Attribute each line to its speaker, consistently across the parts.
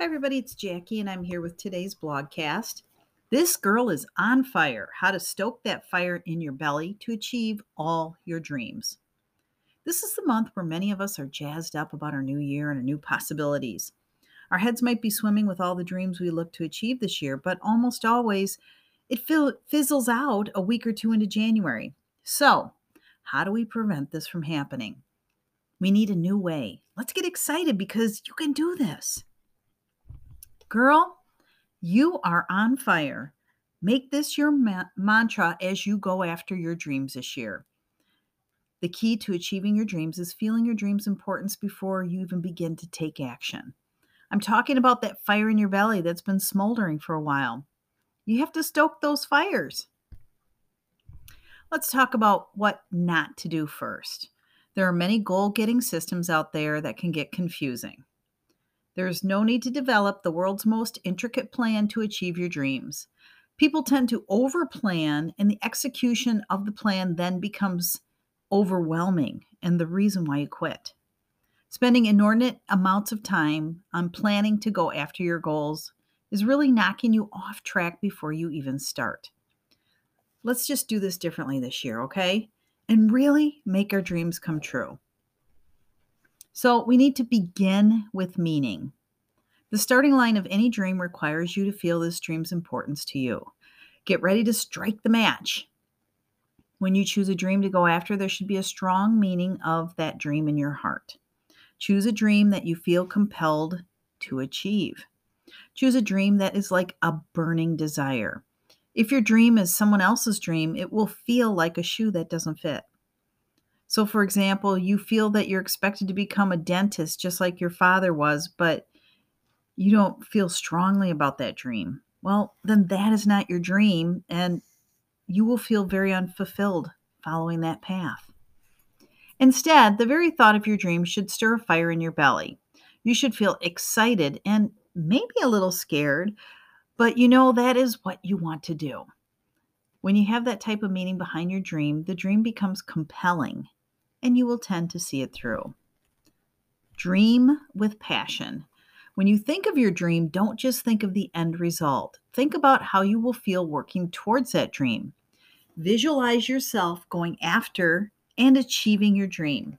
Speaker 1: Hi, everybody. It's Jackie, and I'm here with today's blogcast. This girl is on fire. How to stoke that fire in your belly to achieve all your dreams. This is the month where many of us are jazzed up about our new year and our new possibilities. Our heads might be swimming with all the dreams we look to achieve this year, but almost always it fizzles out a week or two into January. So, how do we prevent this from happening? We need a new way. Let's get excited because you can do this. Girl, you are on fire. Make this your ma- mantra as you go after your dreams this year. The key to achieving your dreams is feeling your dreams' importance before you even begin to take action. I'm talking about that fire in your belly that's been smoldering for a while. You have to stoke those fires. Let's talk about what not to do first. There are many goal getting systems out there that can get confusing. There is no need to develop the world's most intricate plan to achieve your dreams. People tend to overplan, and the execution of the plan then becomes overwhelming and the reason why you quit. Spending inordinate amounts of time on planning to go after your goals is really knocking you off track before you even start. Let's just do this differently this year, okay? And really make our dreams come true. So we need to begin with meaning. The starting line of any dream requires you to feel this dream's importance to you. Get ready to strike the match. When you choose a dream to go after, there should be a strong meaning of that dream in your heart. Choose a dream that you feel compelled to achieve. Choose a dream that is like a burning desire. If your dream is someone else's dream, it will feel like a shoe that doesn't fit. So, for example, you feel that you're expected to become a dentist just like your father was, but you don't feel strongly about that dream. Well, then that is not your dream, and you will feel very unfulfilled following that path. Instead, the very thought of your dream should stir a fire in your belly. You should feel excited and maybe a little scared, but you know that is what you want to do. When you have that type of meaning behind your dream, the dream becomes compelling and you will tend to see it through. Dream with passion. When you think of your dream, don't just think of the end result. Think about how you will feel working towards that dream. Visualize yourself going after and achieving your dream.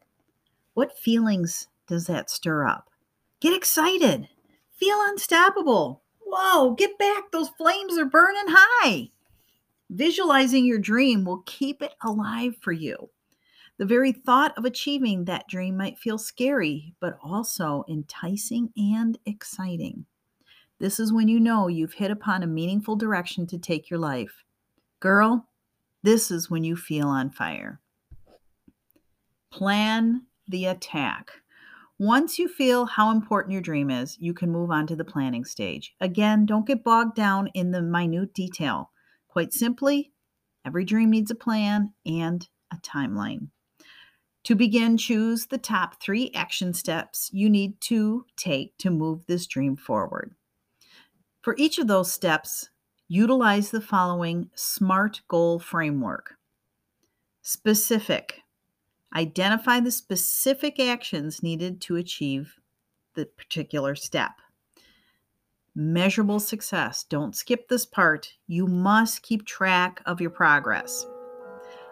Speaker 1: What feelings does that stir up? Get excited. Feel unstoppable. Whoa, get back. Those flames are burning high. Visualizing your dream will keep it alive for you. The very thought of achieving that dream might feel scary, but also enticing and exciting. This is when you know you've hit upon a meaningful direction to take your life. Girl, this is when you feel on fire. Plan the attack. Once you feel how important your dream is, you can move on to the planning stage. Again, don't get bogged down in the minute detail. Quite simply, every dream needs a plan and a timeline. To begin, choose the top three action steps you need to take to move this dream forward. For each of those steps, utilize the following SMART goal framework. Specific. Identify the specific actions needed to achieve the particular step. Measurable success. Don't skip this part. You must keep track of your progress.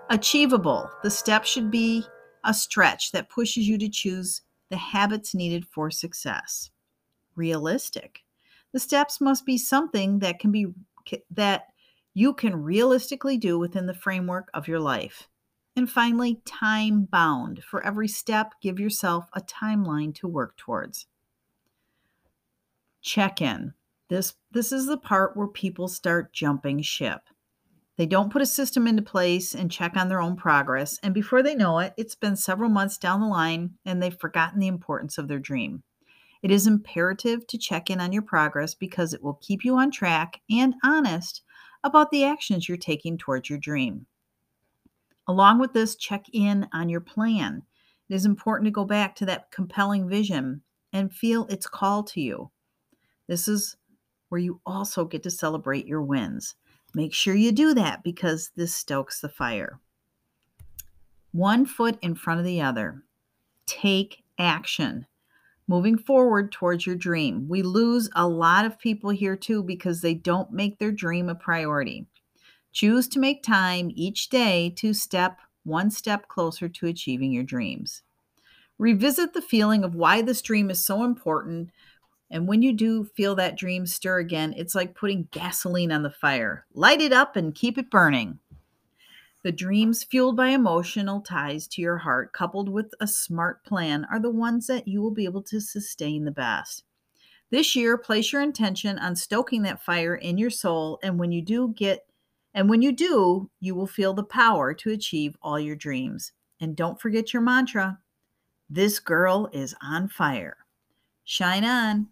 Speaker 1: Achievable. The step should be a stretch that pushes you to choose the habits needed for success. Realistic. The steps must be something that can be that you can realistically do within the framework of your life. And finally, time bound. For every step, give yourself a timeline to work towards. Check in. This, this is the part where people start jumping ship. They don't put a system into place and check on their own progress. And before they know it, it's been several months down the line and they've forgotten the importance of their dream. It is imperative to check in on your progress because it will keep you on track and honest about the actions you're taking towards your dream. Along with this, check in on your plan. It is important to go back to that compelling vision and feel its call to you. This is where you also get to celebrate your wins. Make sure you do that because this stokes the fire. One foot in front of the other. Take action. moving forward towards your dream. We lose a lot of people here too because they don't make their dream a priority. Choose to make time each day to step one step closer to achieving your dreams. Revisit the feeling of why this dream is so important. And when you do feel that dream stir again, it's like putting gasoline on the fire. Light it up and keep it burning. The dreams fueled by emotional ties to your heart, coupled with a smart plan, are the ones that you will be able to sustain the best. This year, place your intention on stoking that fire in your soul, and when you do get and when you do, you will feel the power to achieve all your dreams. And don't forget your mantra this girl is on fire. Shine on.